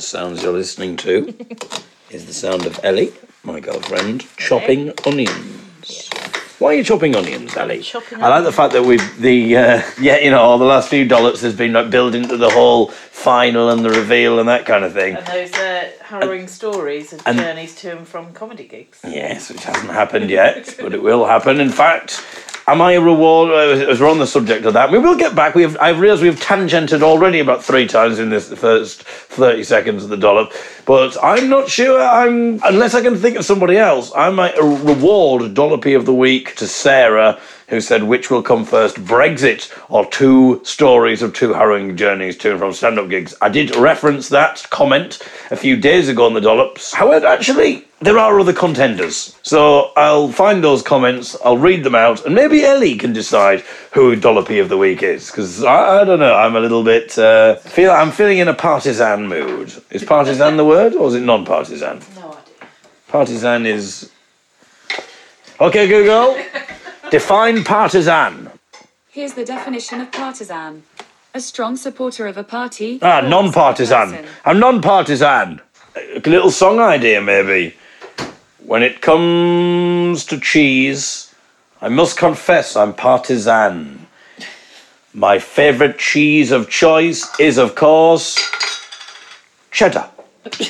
The sounds you're listening to is the sound of Ellie, my girlfriend, chopping onions. Why are you chopping onions, Ellie? Chopping I like the fact that we've the uh, yeah you know all the last few dollops has been like building to the whole final and the reveal and that kind of thing. And those uh, harrowing stories of and- journeys to and from comedy gigs. Yes, which hasn't happened yet, but it will happen. In fact, am I a reward? uh, As we're on the subject of that, we will get back. We have. I've realised we've tangented already about three times in this first thirty seconds of the dollop, but I'm not sure. I'm unless I can think of somebody else. I might reward dollopy of the week to Sarah. Who said which will come first, Brexit or two stories of two harrowing journeys to and from stand up gigs? I did reference that comment a few days ago on the Dollops. However, actually, there are other contenders. So I'll find those comments, I'll read them out, and maybe Ellie can decide who Dollopy of the Week is. Because I, I don't know, I'm a little bit. Uh, feel I'm feeling in a partisan mood. Is partisan the word, or is it non partisan? No idea. Partisan is. Okay, Google. Define partisan. Here's the definition of partisan a strong supporter of a party. Ah, non partisan. I'm non partisan. A little song idea, maybe. When it comes to cheese, I must confess I'm partisan. My favourite cheese of choice is, of course, cheddar.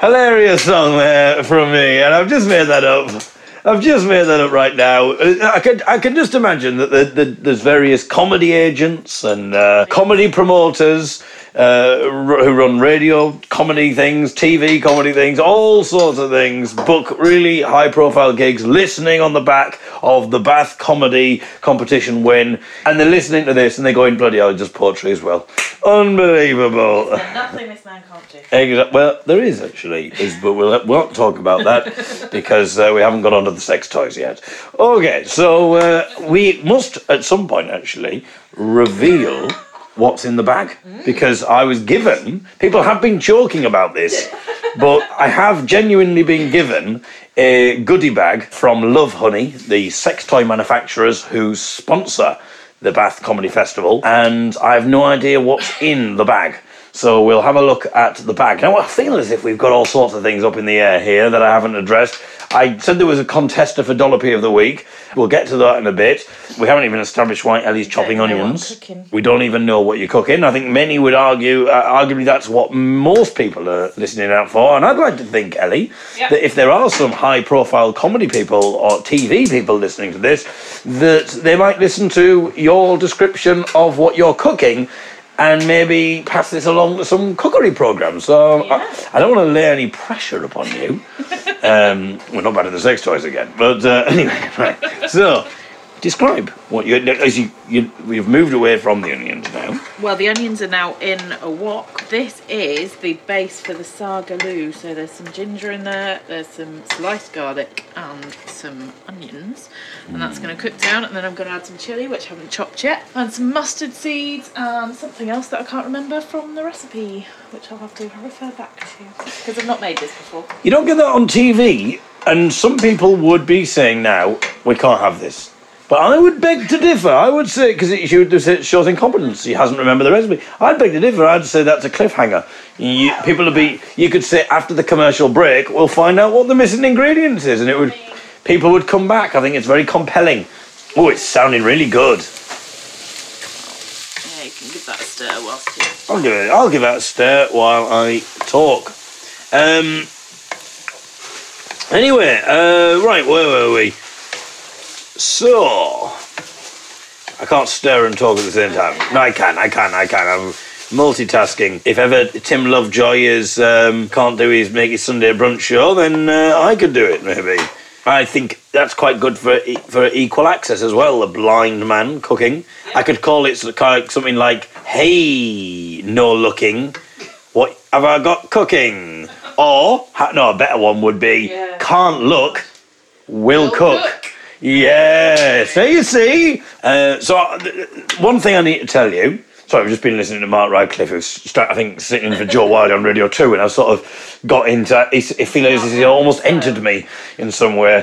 Hilarious song there from me, and I've just made that up. I've just made that up right now. Uh, I can I can just imagine that the, the, there's various comedy agents and uh, comedy promoters uh, who run radio comedy things, TV comedy things, all sorts of things. Book really high profile gigs, listening on the back of the Bath comedy competition win, and they're listening to this and they're going bloody hell, just poetry as well. Unbelievable. Nothing this man can't do. Exactly. Well, there is actually, is, but we'll, we won't talk about that because uh, we haven't got onto the sex toys yet. Okay, so uh, we must at some point actually reveal what's in the bag mm. because I was given. People have been joking about this, but I have genuinely been given a goodie bag from Love Honey, the sex toy manufacturers who sponsor the Bath Comedy Festival, and I have no idea what's in the bag. So we'll have a look at the bag. Now I feel as if we've got all sorts of things up in the air here that I haven't addressed. I said there was a contester for Dollopy of the Week. We'll get to that in a bit. We haven't even established why Ellie's chopping I'm onions. We don't even know what you're cooking. I think many would argue, uh, arguably, that's what most people are listening out for. And I'd like to think, Ellie, Yep. that if there are some high-profile comedy people or TV people listening to this, that they might listen to your description of what you're cooking. And maybe pass this along to some cookery program. So Yeah. I, I don't want to lay any pressure upon you. um, we're not back to the sex toys again, but uh, anyway, right. So, describe what you as you, you we've moved away from the onions now. Well, the onions are now in a wok. This is the base for the saag aloo. So there's some ginger in there, there's some sliced garlic and some onions. And that's going to cook down. And then I'm going to add some chilli, which I haven't chopped yet, and some mustard seeds and something else that I can't remember from the recipe, which I'll have to refer back to because I've not made this before. You don't get that on TV, and some people would be saying now we can't have this. But I would beg to differ. I would say because it should- it shows incompetence. He hasn't remembered the recipe. I'd beg to differ. I'd say that's a cliffhanger. You, people would be. You could say after the commercial break, we'll find out what the missing ingredients is, and it would. People would come back. I think it's very compelling. Oh, it's sounding really good. Yeah, you can give that a stir whilst you. I'll give it. I'll give that a stir while I talk. Um. Anyway, uh, right, where were we? So, I can't stir and talk at the same time. No, I can. I can. I can. I'm multitasking. If ever Tim Lovejoy is um, can't do his make his Sunday brunch show, then uh, I could do it maybe. I think that's quite good for e- for equal access as well. A blind man cooking. I could call it sort of kind of something like, "Hey, no looking, what have I got cooking?" Or no, a better one would be, Yeah. "Can't look, will, Will cook. cook. Yeah, so you see. Uh, so uh, one thing I need to tell you. Sorry, I've just been listening to Mark Radcliffe, who's I think sitting in for Jo Whiley on Radio Two, and I sort of got into. It feels as if he almost entered me in some way.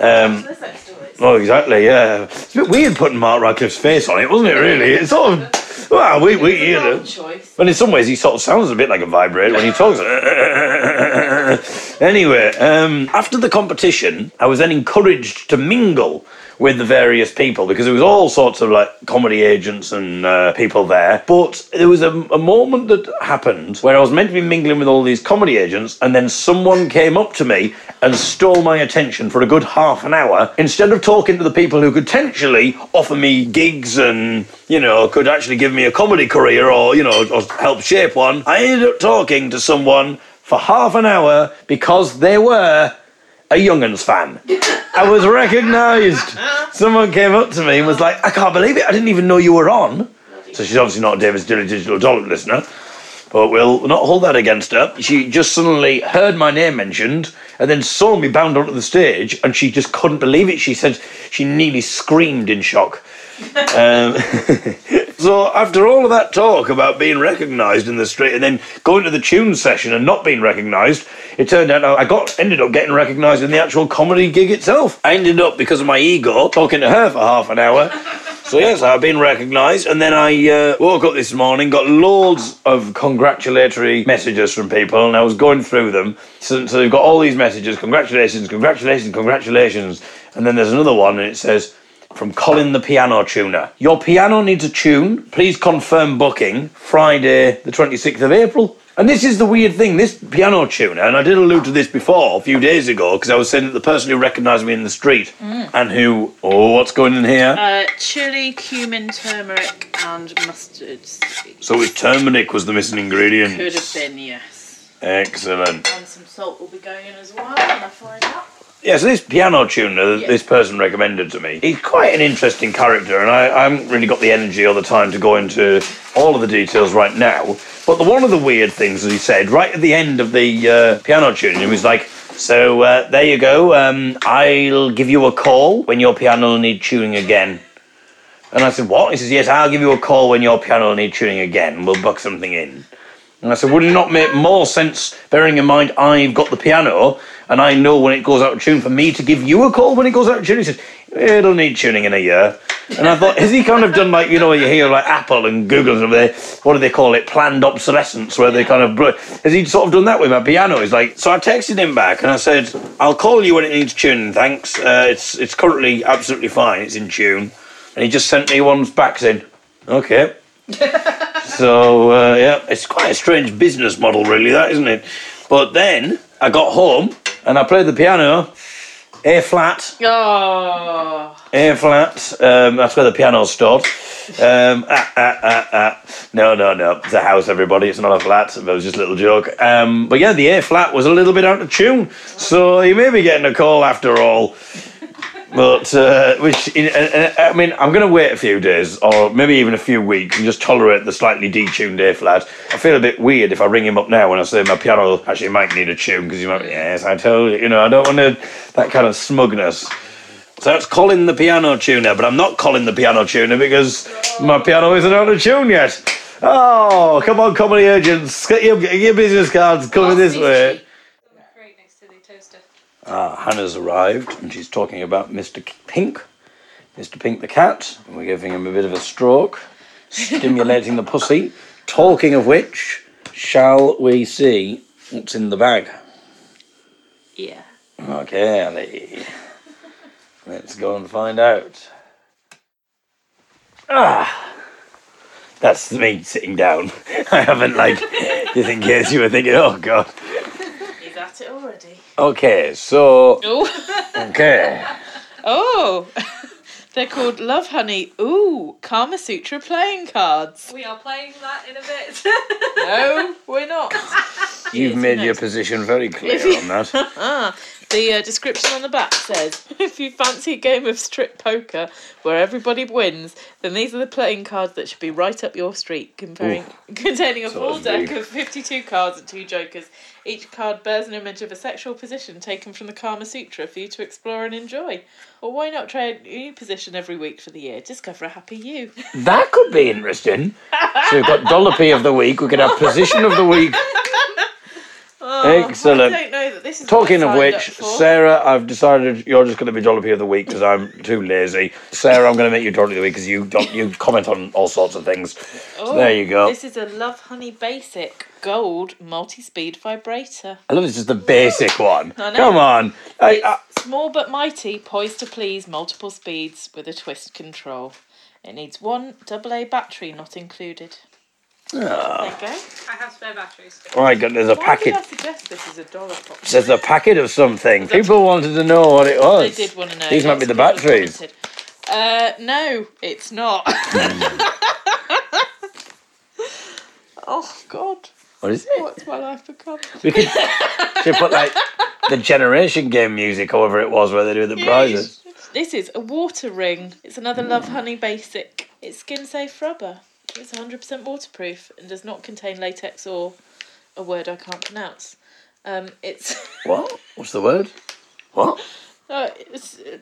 Um, this next to it. it's Oh, exactly, yeah. It's a bit weird putting Mark Radcliffe's face on it, wasn't it, really? It's sort of. Well, we, we, you know. choice. But in some ways, he sort of sounds a bit like a vibrator when he talks. anyway, um, after the competition, I was then encouraged to mingle with the various people because there was all sorts of like comedy agents and uh, people there. But there was a, a moment that happened where I was meant to be mingling with all these comedy agents, and then someone came up to me and stole my attention for a good half an hour instead of talking to the people who could potentially offer me gigs and you know could actually give me a comedy career or you know or help shape one. I ended up talking to someone for half an hour because they were a Young'uns fan. I was recognised. Someone came up to me and was like, I can't believe it. I didn't even know you were on. So she's obviously not a David's Dilly Digital Dollop listener. But we'll not hold that against her. She just suddenly heard my name mentioned and then saw me bound onto the stage and she just couldn't believe it. She said she nearly screamed in shock. Um, so after all of that talk about being recognised in the street and then going to the tune session and not being recognised, it turned out I got ended up getting recognised in the actual comedy gig itself. I ended up because of my ego talking to her for half an hour. So yes, I've been recognised, and then I uh, woke up this morning, got loads of congratulatory messages from people, and I was going through them. So, so they've got all these messages: congratulations, congratulations, congratulations, and then there's another one, and it says. From Colin the piano tuner. Your piano needs a tune. Please confirm booking Friday, the 26th of April. And this is the weird thing this piano tuner, and I did allude to this before a few days ago because I was saying that the person who recognised me in the street and who, oh, what's going in here? Uh, chili, cumin, turmeric, and mustard seed. So his turmeric was the missing ingredient. Could have been, yes. Excellent. And some salt will be going in as well when I find out. Yeah, so this piano tuner that Yeah. this person recommended to me, he's quite an interesting character, and I, I haven't really got the energy or the time to go into all of the details right now. But the, one of the weird things that he said right at the end of the uh, piano tuning, he was like, "So uh, there you go. Um, I'll give you a call when your piano will need tuning again." And I said, "What?" He says, "Yes, I'll give you a call when your piano will need tuning again. We'll book something in." And I said, would it not make more sense, bearing in mind I've got the piano and I know when it goes out of tune, for me to give you a call when it goes out of tune? He said, it'll need tuning in a year. And I thought, has he kind of done like, you know, you hear like Apple and Google and they, what do they call it? Planned obsolescence, where they kind of, has he sort of done that with my piano? He's like, so I texted him back and I said, I'll call you when it needs tuning, thanks. Uh, it's, it's currently absolutely fine, it's in tune. And he just sent me ones back saying, okay. So uh, yeah, it's quite a strange business model, really, that isn't it? But then I got home and I played the piano, A flat, Oh, A flat. Um, that's where the piano's stored. Um, ah, ah, ah, ah. No, no, no. It's a house, everybody. It's not a flat. It was just a little joke. Um, but yeah, the A flat was a little bit out of tune, so you may be getting a call after all. But uh, which in, uh, uh, I mean, I'm going to wait a few days, or maybe even a few weeks, and just tolerate the slightly detuned A flat. I feel a bit weird if I ring him up now when I say my piano actually might need a tune because he might. Yes, I told you. You know, I don't want to, that kind of smugness. So that's calling the piano tuner, but I'm not calling the piano tuner because my piano isn't out of tune yet. Oh, come on, comedy agents, get your, get your business cards coming this way. Right next to the Ah, Hannah's arrived and she's talking about Mr. Pink, Mr. Pink the cat. And we're giving him a bit of a stroke, stimulating the pussy. Talking of which, shall we see what's in the bag? yeah. Okay, Ali. Let's go and find out. Ah, that's me sitting down. I haven't like, just in case you were thinking, oh god. He's at it already. Okay, so Oh, okay. oh. They're called Love Honey. Ooh, Kama Sutra playing cards. We are playing that in a bit. No, we're not. You've made your position very clear on that. Uh-huh. The uh, description on the back says if you fancy a game of strip poker where everybody wins, then these are the playing cards that should be right up your street, comparing, containing a full deck of 52 cards and two jokers. Each card bears an image of a sexual position taken from the Kama Sutra for you to explore and enjoy. Or why not try a new position every week for the year? Discover a happy you. That could be interesting. So we've got Dollopy of the week, we could have Position of the Week. Oh, Excellent. I don't know that this is. Talking of which. Sarah, I've decided you're just going to be Jollopy of the Week because I'm too lazy. Sarah, I'm going to make you Jollopy of the Week because you don't, you comment on all sorts of things. Oh, there you go. This is a Love Honey Basic Gold Multi-Speed Vibrator. I love this is the basic one. Come on. I, I, small but mighty, poised to please multiple speeds with a twist control. It needs one AA battery not included. There you go. I have spare batteries. oh my god, there's a Why packet. did I suggest this is a dollar pop? There's a packet of something. People wanted to know what it was. They did want to know. These might be the batteries. Uh, no, it's not. oh God, What is it? what's my life become? We could should put like the generation game music, however it was, where they do the prizes. This is a water ring. It's another Love Honey Basic. It's skin safe rubber. It's 100% waterproof and does not contain latex or a word I can't pronounce. Um, it's What? What's the word? What? uh, it's uh,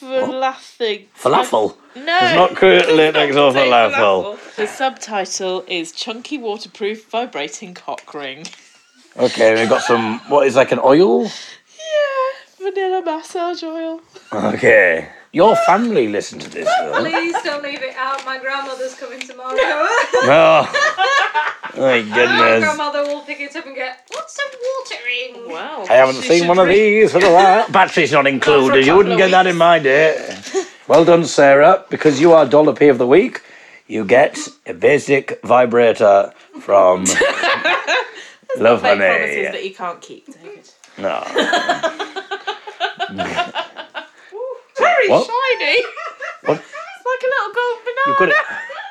falafel. Falafel. No, It's not crude latex or Say falafel. The subtitle is Chunky Waterproof Vibrating Cock Ring. Okay, we've got some. What is like an oil? Yeah, vanilla massage oil. Okay. Your family listen to this, though. Please don't leave it out. My grandmother's coming tomorrow. Oh, my goodness. My grandmother will pick it up and get, what's a watering? Wow. I haven't She seen should one of read- these for a while. Battery's not included. You wouldn't get that in my day. Eh? Well done, Sarah. Because you are Dollopy of the Week, you get a basic vibrator from Love Fake promises Honey. that you can't keep, David. No. Very What? shiny. What? It's like a little gold banana. You've got it.